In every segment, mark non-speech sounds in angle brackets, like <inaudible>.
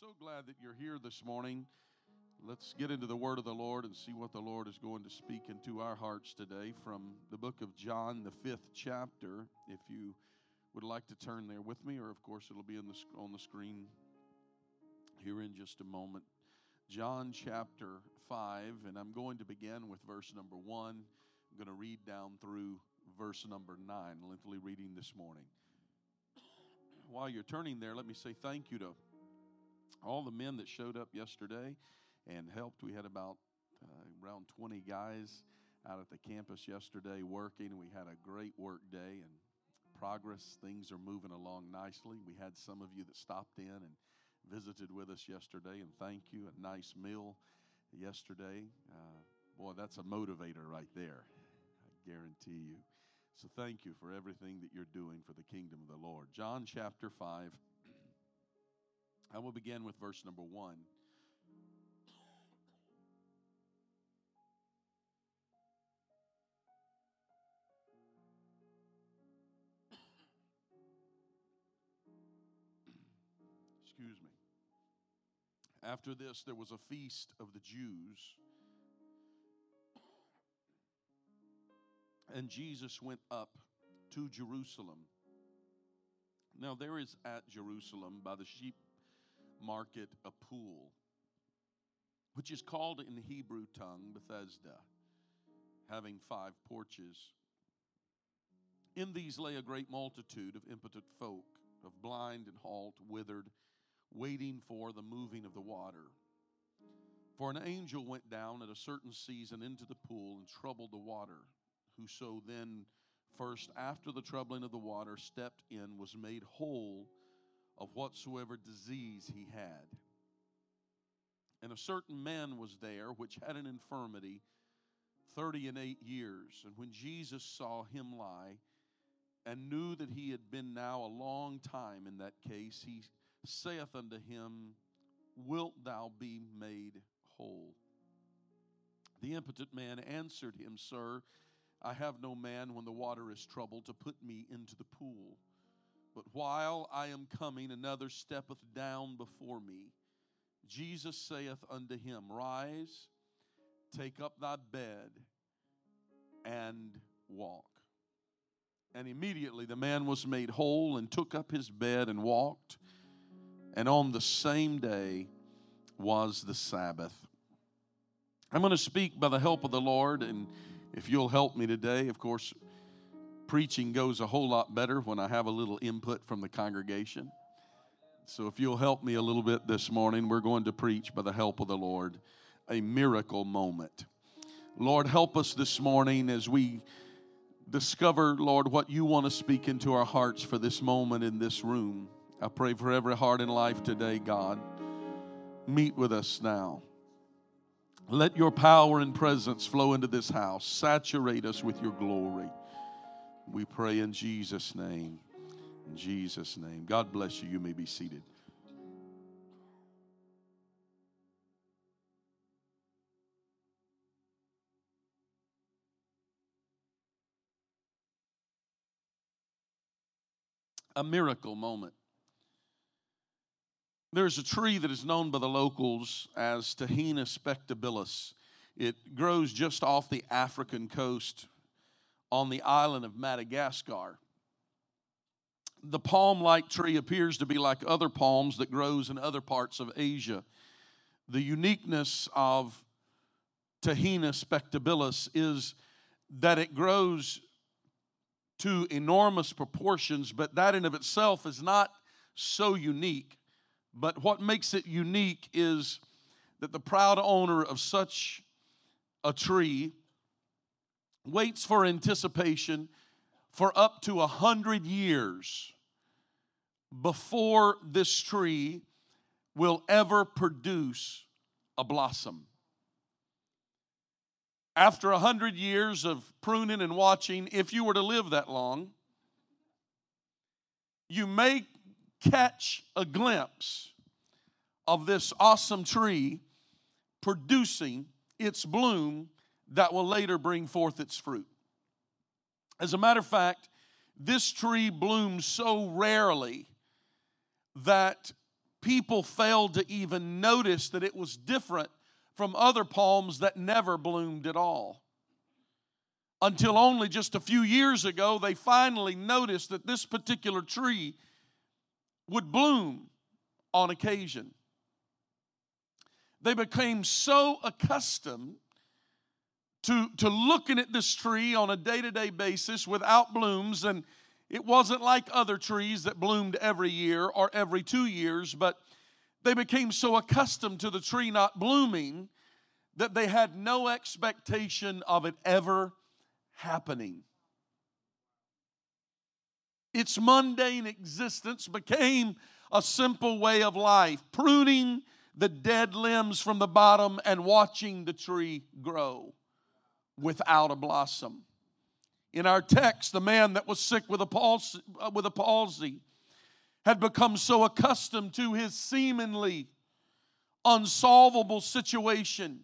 so glad that you're here this morning. Let's get into the word of the Lord and see what the Lord is going to speak into our hearts today from the book of John, the fifth chapter. If you would like to turn there with me, or of course it'll be the, on the screen here in just a moment. John chapter 5, and I'm going to begin with verse number 1. I'm going to read down through verse number 9, lengthy reading this morning. <coughs> While you're turning there, let me say thank you to all the men that showed up yesterday and helped. We had about uh, around 20 guys out at the campus yesterday working. We had a great work day and progress. Things are moving along nicely. We had some of you that stopped in and visited with us yesterday, and thank you. A nice meal yesterday. Uh, boy, that's a motivator right there. I guarantee you. So thank you for everything that you're doing for the kingdom of the Lord. John chapter 5. I will begin with verse number 1. <coughs> Excuse me. After this, there was a feast of the Jews. And Jesus went up to Jerusalem. Now, there is at Jerusalem by the sheep market a pool, which is called in the Hebrew tongue Bethesda, having five porches. In these lay a great multitude of impotent folk, of blind and halt, withered, waiting for the moving of the water. For an angel went down at a certain season into the pool and troubled the water. Whoso then, first after the troubling of the water, stepped in was made whole of whatsoever disease he had. And a certain man was there which had an infirmity thirty and eight years. And when Jesus saw him lie, and knew that he had been now a long time in that case, he saith unto him, Wilt thou be made whole? The impotent man answered him, Sir, I have no man when the water is troubled to put me into the pool. But while I am coming, another steppeth down before me. Jesus saith unto him, Rise, take up thy bed, and walk. And immediately the man was made whole and took up his bed and walked. And on the same day was the Sabbath. I'm going to speak by the help of the Lord, and if you'll help me today, of course, preaching goes a whole lot better when I have a little input from the congregation. So, if you'll help me a little bit this morning, we're going to preach by the help of the Lord a miracle moment. Lord, help us this morning as we discover, Lord, what you want to speak into our hearts for this moment in this room. I pray for every heart in life today, God. Meet with us now. Let your power and presence flow into this house. Saturate us with your glory. We pray in Jesus' name. In Jesus' name. God bless you. You may be seated. A miracle moment. There's a tree that is known by the locals as Tahina spectabilis. It grows just off the African coast on the island of Madagascar. The palm like tree appears to be like other palms that grows in other parts of Asia. The uniqueness of Tahina spectabilis is that it grows to enormous proportions, but that in of itself is not so unique. But what makes it unique is that the proud owner of such a tree waits for anticipation for up to a hundred years before this tree will ever produce a blossom. After a hundred years of pruning and watching, if you were to live that long, you may catch a glimpse of this awesome tree producing its bloom that will later bring forth its fruit. As a matter of fact, this tree blooms so rarely that people failed to even notice that it was different from other palms that never bloomed at all. Until only just a few years ago, they finally noticed that this particular tree would bloom on occasion. They became so accustomed to, to looking at this tree on a day to day basis without blooms, and it wasn't like other trees that bloomed every year or every two years, but they became so accustomed to the tree not blooming that they had no expectation of it ever happening. Its mundane existence became a simple way of life, pruning the dead limbs from the bottom and watching the tree grow without a blossom. In our text, the man that was sick with a palsy, uh, with a palsy had become so accustomed to his seemingly unsolvable situation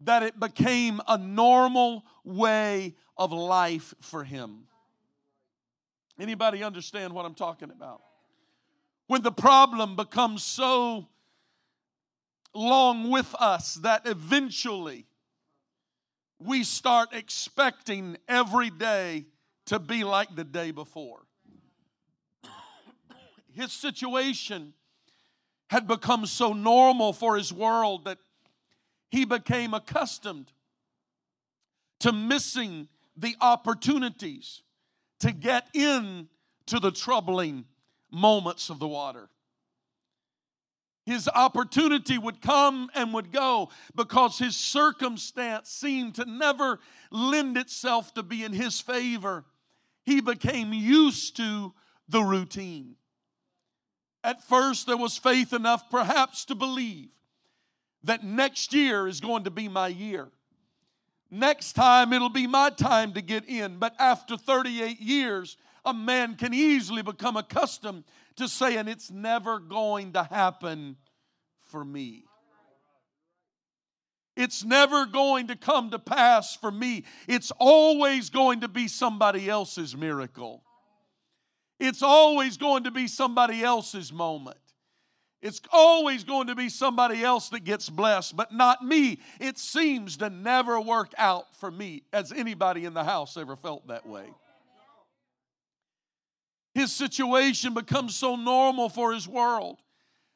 that it became a normal way of life for him. Anybody understand what I'm talking about? When the problem becomes so long with us that eventually we start expecting every day to be like the day before. His situation had become so normal for his world that he became accustomed to missing the opportunities to get in to the troubling moments of the water. His opportunity would come and would go because his circumstance seemed to never lend itself to be in his favor. He became used to the routine. At first, there was faith enough perhaps to believe that next year is going to be my year. Next time, it'll be my time to get in. But after 38 years, a man can easily become accustomed to saying it's never going to happen for me. It's never going to come to pass for me. It's always going to be somebody else's miracle. It's always going to be somebody else's moment. It's always going to be somebody else that gets blessed, but not me. It seems to never work out for me. Has anybody in the house ever felt that way? His situation becomes so normal for his world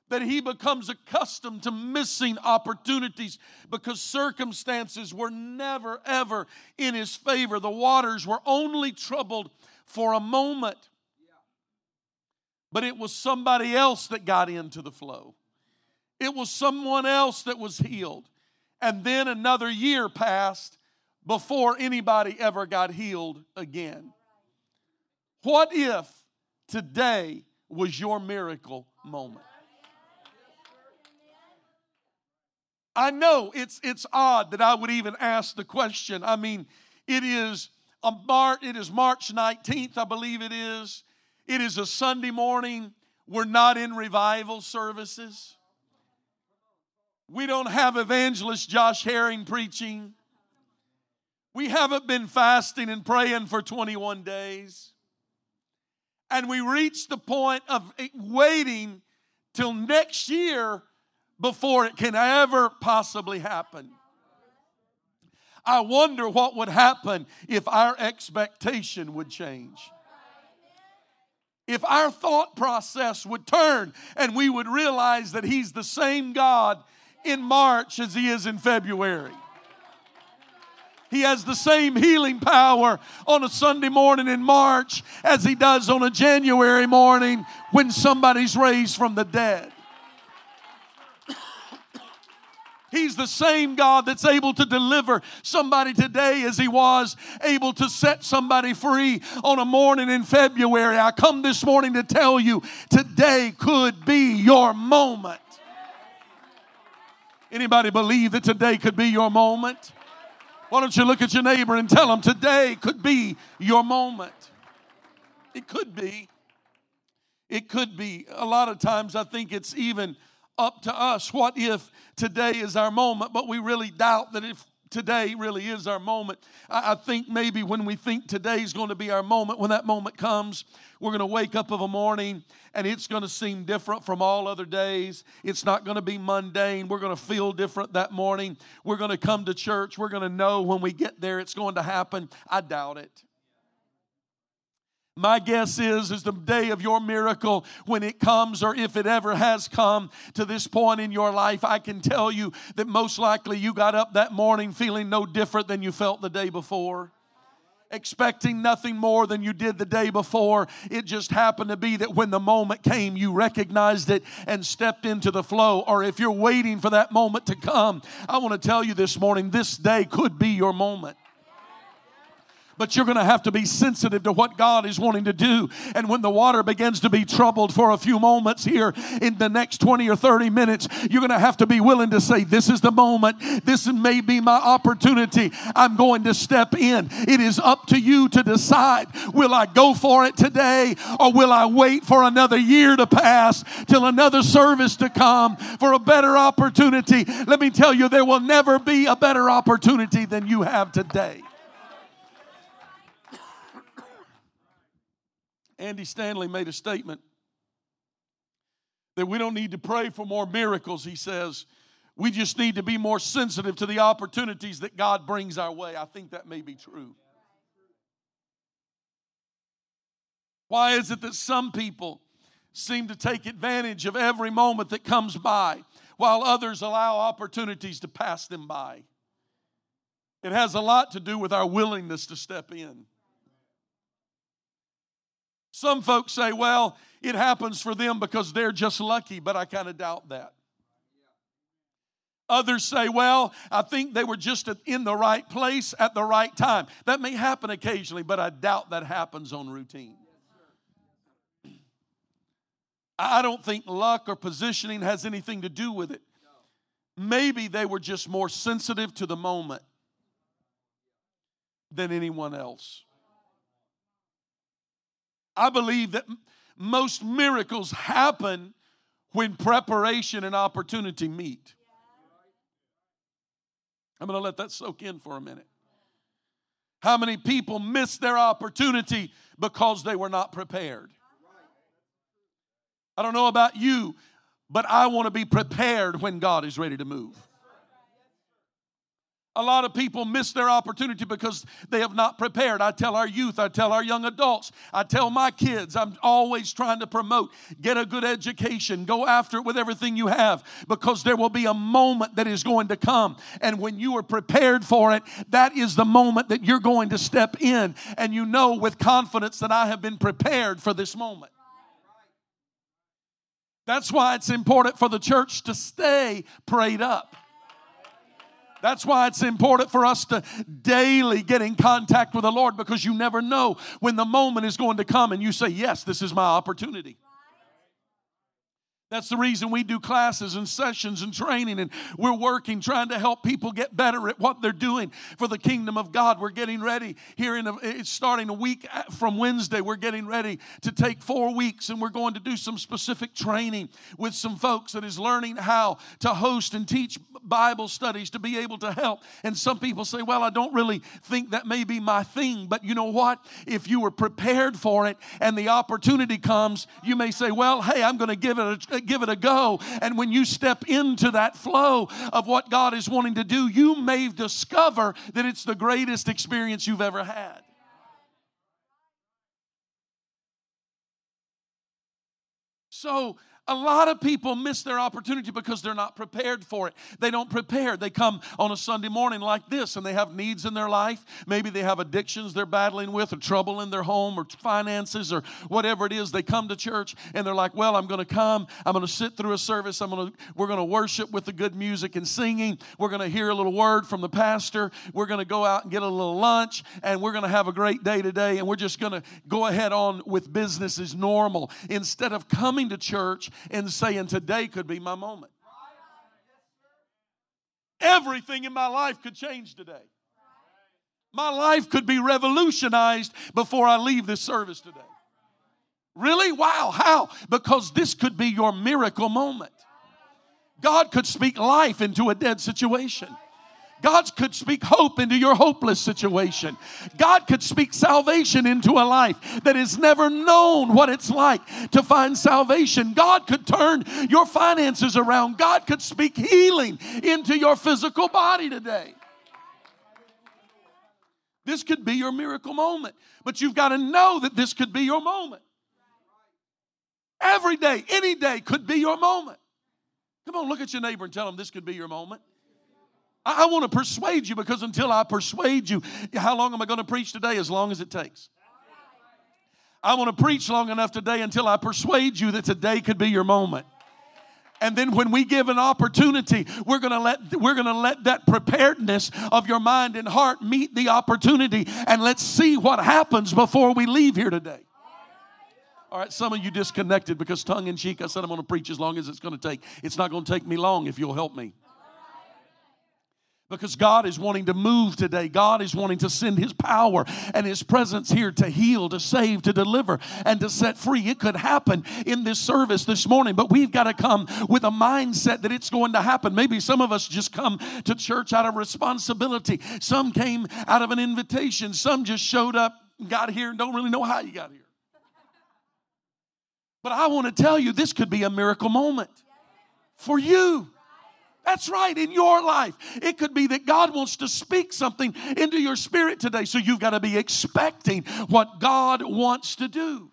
that he becomes accustomed to missing opportunities because circumstances were never, ever in his favor. The waters were only troubled for a moment. But it was somebody else that got into the flow, it was someone else that was healed. And then another year passed before anybody ever got healed again. What if today was your miracle moment? I know it's it's odd that I would even ask the question. I mean, it is a Mar- it is March 19th, I believe it is. It is a Sunday morning. We're not in revival services. We don't have evangelist Josh Herring preaching. We haven't been fasting and praying for 21 days. And we reach the point of waiting till next year before it can ever possibly happen. I wonder what would happen if our expectation would change. If our thought process would turn and we would realize that He's the same God in March as He is in February. He has the same healing power on a Sunday morning in March as He does on a January morning when somebody's raised from the dead. He's the same God that's able to deliver somebody today as He was able to set somebody free on a morning in February. I come this morning to tell you today could be your moment. Anybody believe that today could be your moment? Why don't you look at your neighbor and tell them today could be your moment? It could be. It could be. A lot of times I think it's even up to us. What if today is our moment, but we really doubt that if today really is our moment. I, think maybe when we think today's going to be our moment, when that moment comes, we're going to wake up of a morning and it's going to seem different from all other days. It's not going to be mundane. We're going to feel different that morning. We're going to come to church. We're going to know when we get there it's going to happen. I doubt it. My guess is, is the day of your miracle when it comes, or if it ever has come to this point in your life, I can tell you that most likely you got up that morning feeling no different than you felt the day before expecting nothing more than you did the day before. It just happened to be that when the moment came, you recognized it and stepped into the flow. Or if you're waiting for that moment to come, I want to tell you this morning this day could be your moment but you're going to have to be sensitive to what God is wanting to do. And when the water begins to be troubled for a few moments here in the next 20 or 30 minutes, you're going to have to be willing to say, This is the moment. This may be my opportunity. I'm going to step in. It is up to you to decide will I go for it today or will I wait for another year to pass till another service to come for a better opportunity? Let me tell you, there will never be a better opportunity than you have today. Andy Stanley made a statement that we don't need to pray for more miracles. He says, we just need to be more sensitive to the opportunities that God brings our way. I think that may be true. Why is it that some people seem to take advantage of every moment that comes by while others allow opportunities to pass them by? It has a lot to do with our willingness to step in. Some folks say, well, it happens for them because they're just lucky, but I kind of doubt that. Others say, well, I think they were just in the right place at the right time. That may happen occasionally, but I doubt that happens on routine. I don't think luck or positioning has anything to do with it. Maybe they were just more sensitive to the moment than anyone else. I believe that most miracles happen when preparation and opportunity meet. I'm going to let that soak in for a minute. How many people miss their opportunity because they were not prepared? I don't know about you, but I want to be prepared when God is ready to move. A lot of people miss their opportunity because they have not prepared. I tell our youth, I tell our young adults, I tell my kids, I'm always trying to promote get a good education, go after it with everything you have because there will be a moment that is going to come. And when you are prepared for it, that is the moment that you're going to step in. And you know with confidence that I have been prepared for this moment. That's why it's important for the church to stay prayed up. That's why it's important for us to daily get in contact with the Lord because you never know when the moment is going to come and you say, Yes, this is my opportunity. That's the reason we do classes and sessions and training, and we're working trying to help people get better at what they're doing for the kingdom of God. We're getting ready here in a, it's starting a week from Wednesday. We're getting ready to take four weeks, and we're going to do some specific training with some folks that is learning how to host and teach Bible studies to be able to help. And some people say, "Well, I don't really think that may be my thing," but you know what? If you were prepared for it and the opportunity comes, you may say, "Well, hey, I'm going to give it a Uh, give it a go. And when you step into that flow of what God is wanting to do, you may discover that it's the greatest experience you've ever had. So a lot of people miss their opportunity because they're not prepared for it. They don't prepare. They come on a Sunday morning like this and they have needs in their life. Maybe they have addictions they're battling with or trouble in their home or finances or whatever it is. They come to church and they're like, "Well, I'm going to come. I'm going to sit through a service. I'm going to we're going to worship with the good music and singing. We're going to hear a little word from the pastor. We're going to go out and get a little lunch and we're going to have a great day today and we're just going to go ahead on with business as normal instead of coming to church and saying, Today could be my moment. Everything in my life could change today. My life could be revolutionized before I leave this service today. Really? Wow. How? Because this could be your miracle moment. God could speak life into a dead situation. God could speak hope into your hopeless situation. God could speak salvation into a life that has never known what it's like to find salvation. God could turn your finances around. God could speak healing into your physical body today. This could be your miracle moment, but you've got to know that this could be your moment. Every day, any day could be your moment. Come on, look at your neighbor and tell them this could be your moment. I, I want to persuade you because until I persuade you, how long am I going to preach today? As long as it takes. I want to preach long enough today until I persuade you that today could be your moment. And then when we give an opportunity, we're going to let we're going to let that preparedness of your mind and heart meet the opportunity and let's see what happens before we leave here today. All right, some of you disconnected because tongue in cheek I said I'm going to preach as long as it's going to take. It's not going to take me long if you'll help me. Because God is wanting to move today. God is wanting to send His power and His presence here to heal, to save, to deliver, and to set free. It could happen in this service this morning, but we've got to come with a mindset that it's going to happen. Maybe some of us just come to church out of responsibility, some came out of an invitation, some just showed up, got here, and don't really know how you got here. But I want to tell you, this could be a miracle moment for you. That's right, in your life. It could be that God wants to speak something into your spirit today, so you've got to be expecting what God wants to do.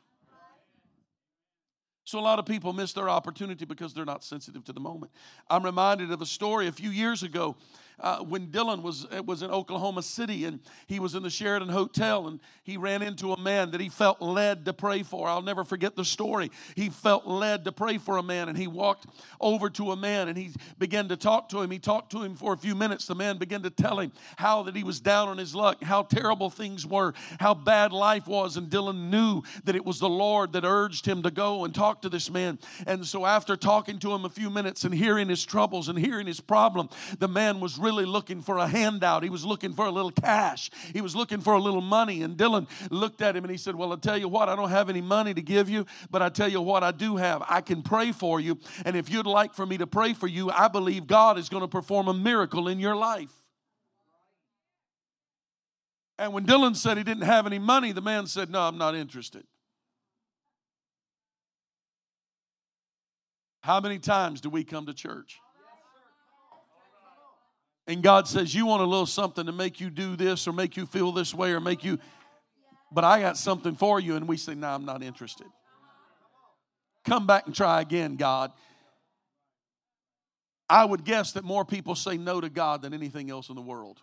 So, a lot of people miss their opportunity because they're not sensitive to the moment. I'm reminded of a story a few years ago uh, when Dylan was, uh, was in Oklahoma City and he was in the Sheraton Hotel and he ran into a man that he felt led to pray for. I'll never forget the story. He felt led to pray for a man and he walked over to a man and he began to talk to him. He talked to him for a few minutes. The man began to tell him how that he was down on his luck, how terrible things were, how bad life was. And Dylan knew that it was the Lord that urged him to go and talk to this man. And so after talking to him a few minutes and hearing his troubles and hearing his problem, the man was really looking for a handout. He was looking for a little cash. He was looking for a little money. And Dylan looked at him and he said, Well, i tell you what, I don't have any money to give you, but I tell you what I do have. I can pray for you. And if you'd like for me to pray for you, I believe God is going to perform a miracle in your life. And when Dylan said he didn't have any money, the man said, No, I'm not interested. How many times do we come to church? And God says, You want a little something to make you do this or make you feel this way or make you, but I got something for you. And we say, No, I'm not interested. Come back and try again, God. I would guess that more people say no to God than anything else in the world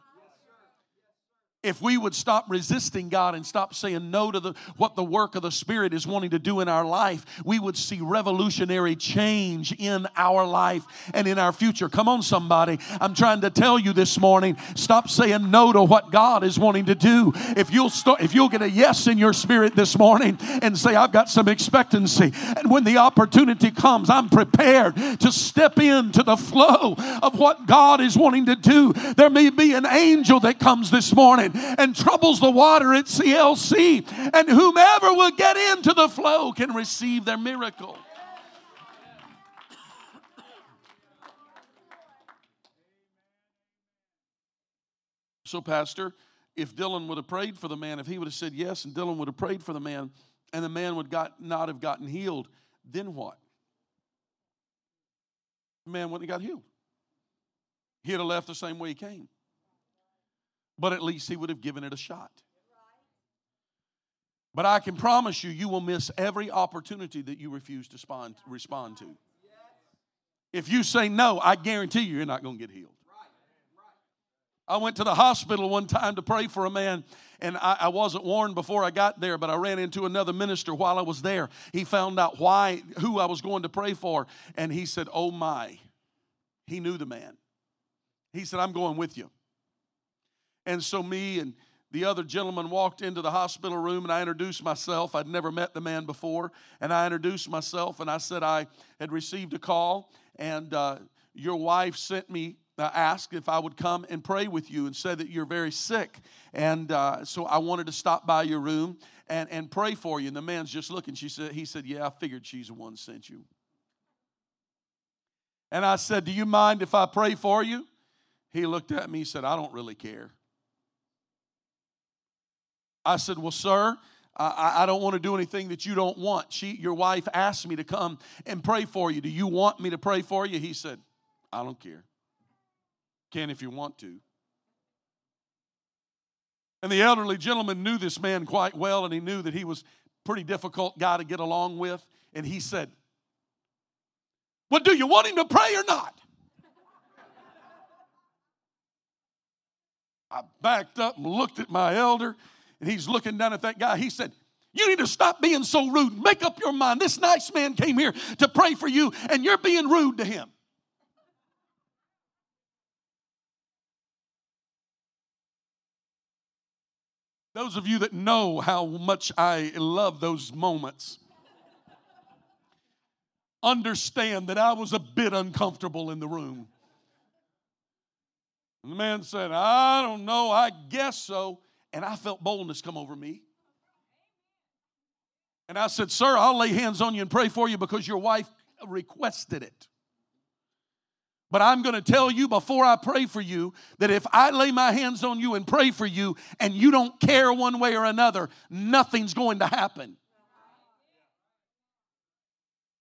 if we would stop resisting God and stop saying no to the, what the work of the Spirit is wanting to do in our life, we would see revolutionary change in our life and in our future. Come on, somebody. I'm trying to tell you this morning stop saying no to what God is wanting to do. If you'll, start, if you'll get a yes in your spirit this morning and say, I've got some expectancy, and when the opportunity comes, I'm prepared to step into the flow of what God is wanting to do. There may be an angel that comes this morning and troubles the water at CLC. And whomever will get into the flow can receive their miracle. So, Pastor, if Dylan would have prayed for the man, if he would have said yes, and Dylan would have prayed for the man, and the man would got, not have gotten healed, then what? The man wouldn't have got healed. He'd have left the same way he came but at least he would have given it a shot. But I can promise you, you will miss every opportunity that you refuse to respond, respond to. If you say no, I guarantee you, you're not going to get healed. I went to the hospital one time to pray for a man, and I, I, wasn't warned before I got there, but I ran into another minister while I was there. He found out why, who I was going to pray for, and he said, Oh my. He knew the man. He said, I'm going with you. And so, me and the other gentleman walked into the hospital room and I introduced myself. I'd never met the man before. And I introduced myself and I said I had received a call and uh, your wife sent me, uh, asked if I would come and pray with you and said that you're very sick. And uh, so I wanted to stop by your room and, and pray for you. And the man's just looking. She said, he said, Yeah, I figured she's the one sent you. And I said, Do you mind if I pray for you? He looked at me, he said, I don't really care. I said, Well, sir, I, I don't want to do anything that you don't want. She, your wife asked me to come and pray for you. Do you want me to pray for you? He said, I don't care. Can if you want to. And the elderly gentleman knew this man quite well, and he knew that he was a pretty difficult guy to get along with. And he said, Well, do you want him to pray or not? I backed up and looked at my elder, and he's looking down at that guy. He said, You need to stop being so rude. Make up your mind. This nice man came here to pray for you, and you're being rude to him. Those of you that know how much I love those moments understand that I was a bit uncomfortable in the room. And the man said, I don't know, I guess so. And I felt boldness come over me. And I said, Sir, I'll lay hands on you and pray for you because your wife requested it. But I'm going to tell you before I pray for you that if I lay my hands on you and pray for you and you don't care one way or another, nothing's going to happen.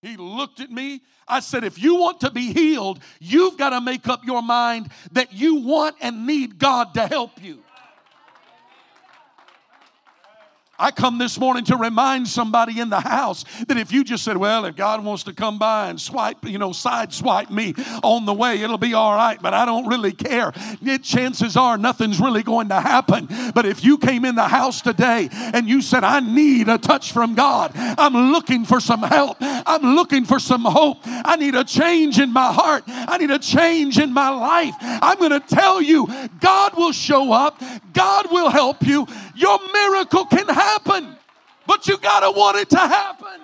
He looked at me. I said, if you want to be healed, you've got to make up your mind that you want and need God to help you. I come this morning to remind somebody in the house that if you just said, well, if God wants to come by and swipe, you know, side swipe me on the way, it'll be all right, but I don't really care. It, chances are nothing's really going to happen. But if you came in the house today and you said, I need a touch from God, I'm looking for some help, I'm looking for some hope, I need a change in my heart, I need a change in my life, I'm going to tell you, God will show up, God will help you. Your miracle can happen, but you got to want it to happen.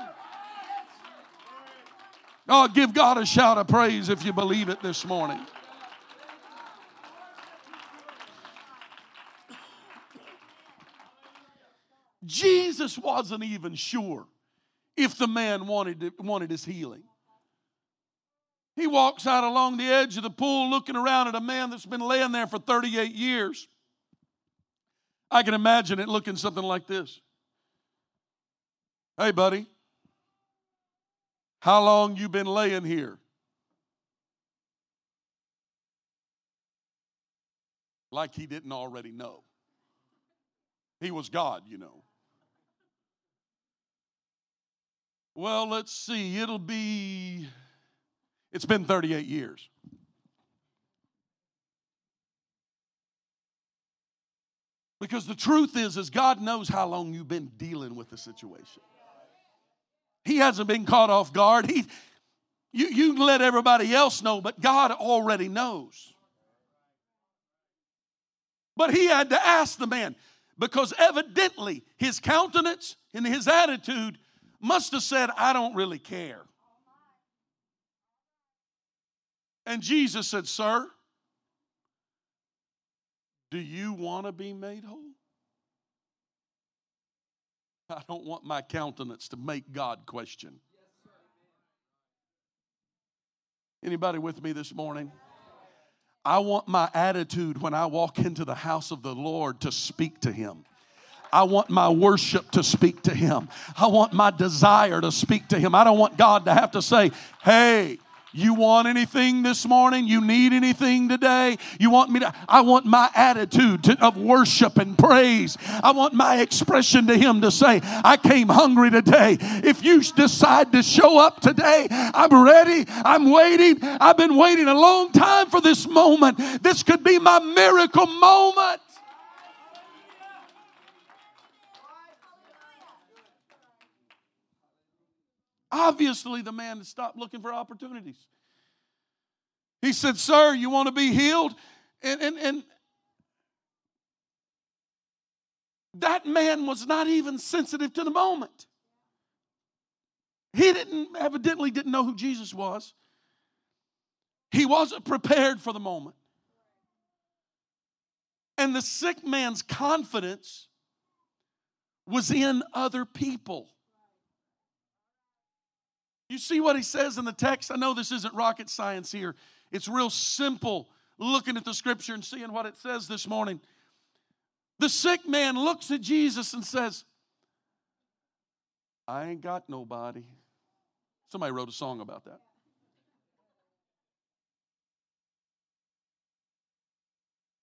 Oh, give God a shout of praise if you believe it this morning. Jesus wasn't even sure if the man wanted, wanted his healing. He walks out along the edge of the pool looking around at a man that's been laying there for 38 years. I can imagine it looking something like this. Hey, buddy, how long you been laying here? Like he didn't already know. He was God, you know. Well, let's see. It'll be, it's been 38 years. Because the truth is, is God knows how long you've been dealing with the situation. He hasn't been caught off guard. He, you, you let everybody else know, but God already knows. But he had to ask the man because evidently his countenance and his attitude must have said, I don't really care. And Jesus said, Sir, do you want to be made whole? I don't want my countenance to make God question. Anybody with me this morning? I want my attitude when I walk into the house of the Lord to speak to Him. I want my worship to speak to Him. I want my desire to speak to Him. I don't want God to have to say, hey, you want anything this morning? You need anything today? You want me to? I want my attitude to, of worship and praise. I want my expression to Him to say, I came hungry today. If you decide to show up today, I'm ready. I'm waiting. I've been waiting a long time for this moment. This could be my miracle moment. Obviously, the man stopped looking for opportunities. He said, Sir, you want to be healed? And, and, and that man was not even sensitive to the moment. He didn't, evidently, didn't know who Jesus was. He wasn't prepared for the moment. And the sick man's confidence was in other people. You see what he says in the text? I know this isn't rocket science here, it's real simple looking at the scripture and seeing what it says this morning. The sick man looks at Jesus and says, I ain't got nobody. Somebody wrote a song about that.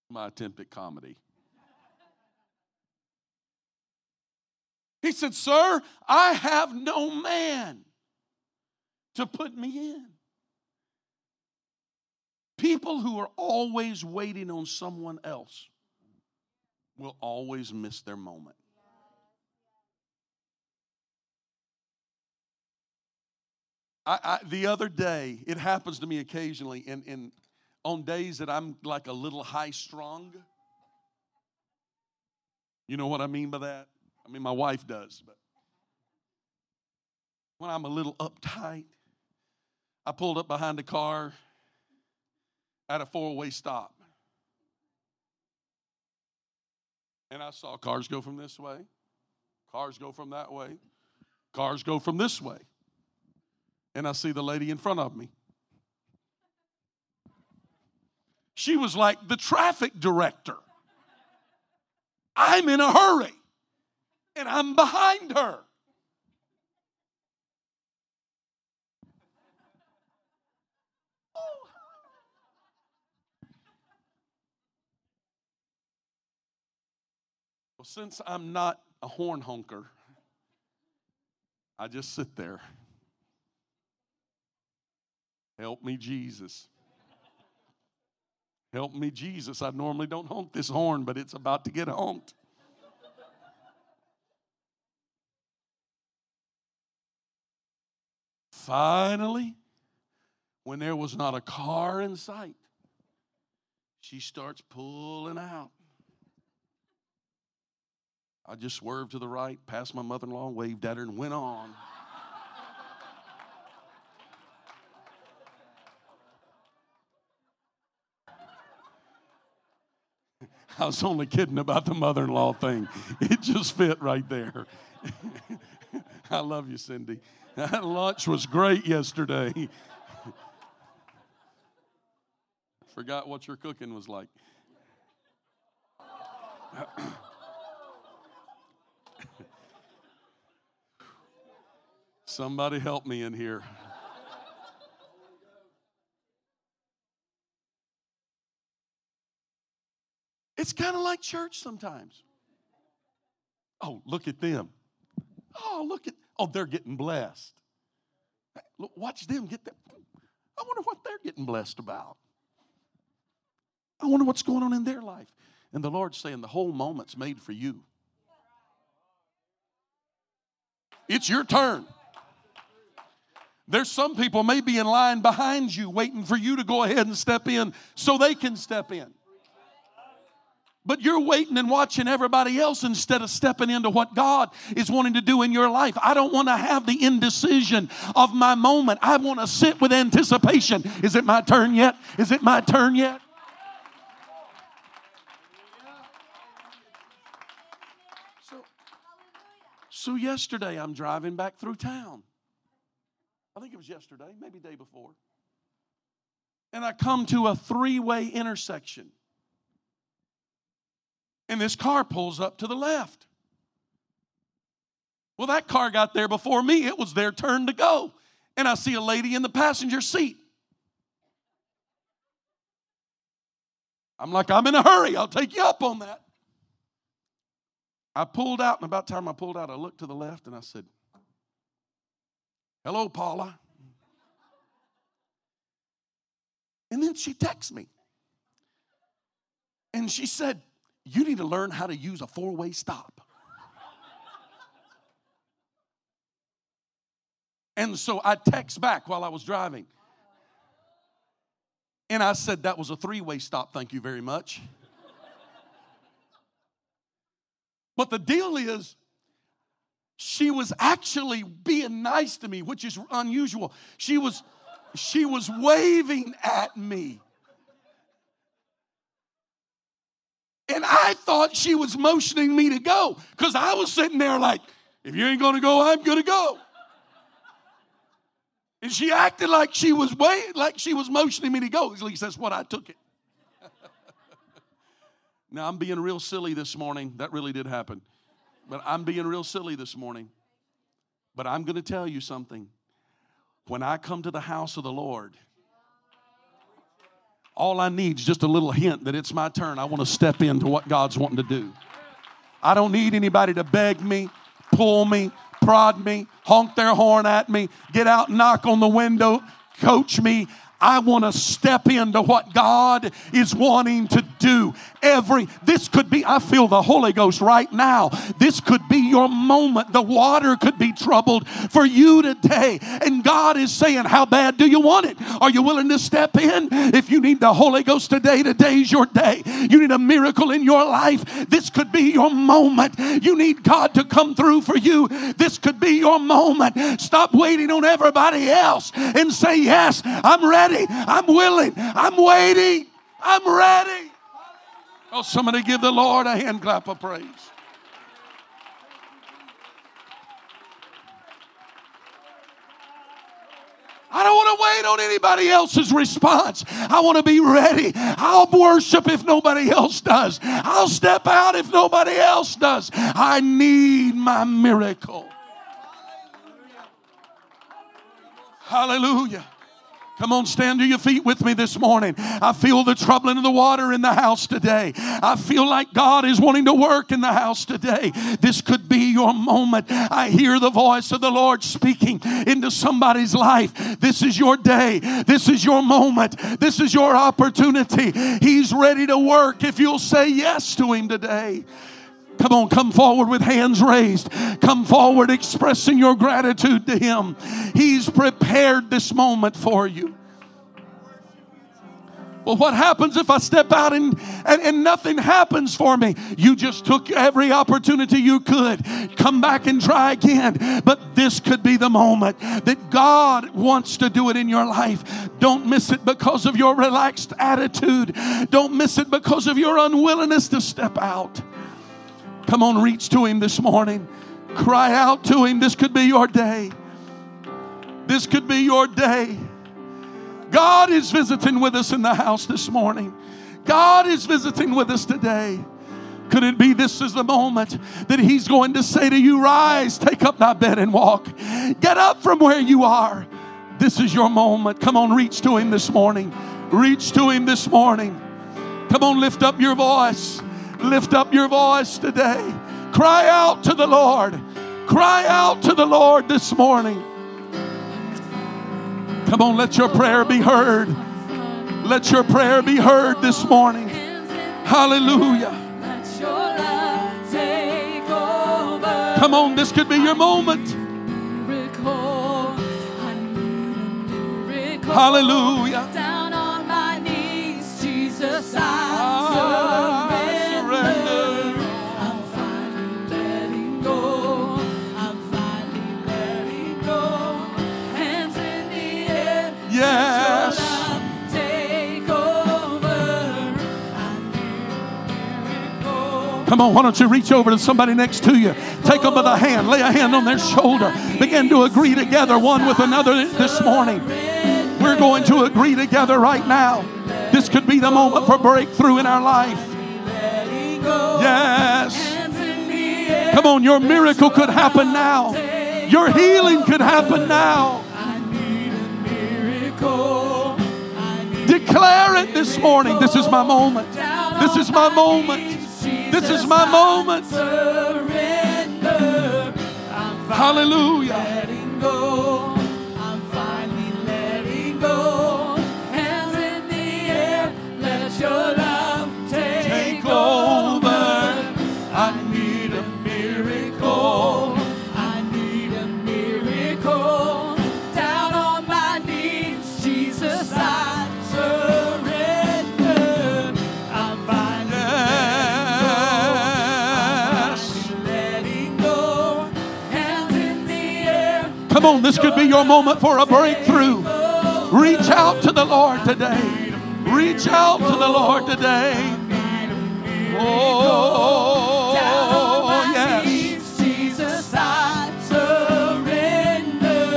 My attempt at comedy. He said, Sir, I have no man to put me in. People who are always waiting on someone else will always miss their moment. I, I, the other day, it happens to me occasionally, and, and on days that I'm like a little high strung. You know what I mean by that? I mean, my wife does, but when I'm a little uptight, I pulled up behind a car at a four way stop. And I saw cars go from this way, cars go from that way, cars go from this way. And I see the lady in front of me. She was like the traffic director. I'm in a hurry and I'm behind her. Since I'm not a horn honker, I just sit there. Help me, Jesus. Help me, Jesus. I normally don't honk this horn, but it's about to get honked. Finally, when there was not a car in sight, she starts pulling out. I just swerved to the right, passed my mother in law, waved at her, and went on. <laughs> I was only kidding about the mother in law thing. It just fit right there. <laughs> I love you, Cindy. That lunch was great yesterday. <laughs> Forgot what your cooking was like. <clears throat> Somebody help me in here. It's kind of like church sometimes. Oh, look at them. Oh, look at, oh, they're getting blessed. Look, watch them get that. I wonder what they're getting blessed about. I wonder what's going on in their life. And the Lord's saying the whole moment's made for you. It's your turn. There's some people maybe in line behind you waiting for you to go ahead and step in so they can step in. But you're waiting and watching everybody else instead of stepping into what God is wanting to do in your life. I don't want to have the indecision of my moment. I want to sit with anticipation. Is it my turn yet? Is it my turn yet? So, so yesterday I'm driving back through town. I think it was yesterday, maybe day before. And I come to a three way intersection and this car pulls up to the left. Well, that car got there before me. It was their turn to go. And I see a lady in the passenger seat. I'm like, I'm in a hurry. I'll take you up on that. I pulled out, and about time I pulled out, I looked to the left and I said, Hello, Paula. And then she texts me. And she said, you need to learn how to use a four way stop. And so I text back while I was driving. And I said, That was a three way stop, thank you very much. But the deal is, she was actually being nice to me, which is unusual. She was, she was waving at me. And I thought she was motioning me to go because I was sitting there like, if you ain't to go, I'm to go. And she acted like she was way, like she was motioning me to go. At least that's what I took it. <laughs> now, I'm being real silly this morning. That really did happen. But I'm being real silly this morning. But I'm going to tell you something. When I come to the house of the Lord, all I need is just a little hint that it's my turn. I want to step into what God's wanting to do. I don't need anybody to beg me, pull me, prod me, honk their horn at me, get out, knock on the window, coach me. I want to step into what God is wanting to do. Every, this could be, I feel the Holy Ghost right now. This could your moment. The water could be troubled for you today. And God is saying, How bad do you want it? Are you willing to step in? If you need the Holy Ghost today, today's your day. You need a miracle in your life. This could be your moment. You need God to come through for you. This could be your moment. Stop waiting on everybody else and say, Yes, I'm ready. I'm willing. I'm waiting. I'm ready. Oh, somebody give the Lord a hand clap of praise. I don't want to wait on anybody else's response. I want to be ready. I'll worship if nobody else does. I'll step out if nobody else does. I need my miracle. Hallelujah. Come on, stand to your feet with me this morning. I feel the troubling of the water in the house today. I feel like God is wanting to work in the house today. This could be your moment. I hear the voice of the Lord speaking into somebody's life. This is your day. This is your moment. This is your opportunity. He's ready to work if you'll say yes to Him today. Come on, come forward with hands raised. Come forward expressing your gratitude to Him. He's prepared this moment for you. Well, what happens if I step out and, and, and, nothing happens for me? You just took every opportunity you could. Come back and try again. But this could be the moment that God wants to do it in your life. Don't miss it because of your relaxed attitude, don't miss it because of your unwillingness to step out. Come on, reach to Him this morning. Cry out to Him. This could be your day. This could be your day. God is visiting with us in the house this morning. God is visiting with us today. Could it be this is the moment that He's going to say to you, Rise, take up thy bed and walk. Get up from where you are. This is your moment. Come on, reach to Him this morning. Reach to Him this morning. Come on, lift up your voice. Lift up your voice today. Cry out to the Lord. Cry out to the Lord this morning. Come on, let your prayer be heard. Let your prayer be heard this morning. Hallelujah. Come on, this could be your moment. Hallelujah. Come on, why don't you reach over to somebody next to you? Take them by the hand, lay a hand on their shoulder. Begin to agree together one with another this morning. We're going to agree together right now. This could be the moment for breakthrough in our life. Yes. Come on, your miracle could happen now. Your healing could happen now. Declare it this morning. This is my moment. This is my moment. This is my moment. Hallelujah. Come on, this could be your moment for a breakthrough. Reach out to the Lord today. Reach out to the Lord today. Oh, yes.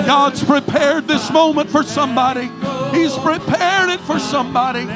God's prepared this moment for somebody. He's prepared it for somebody.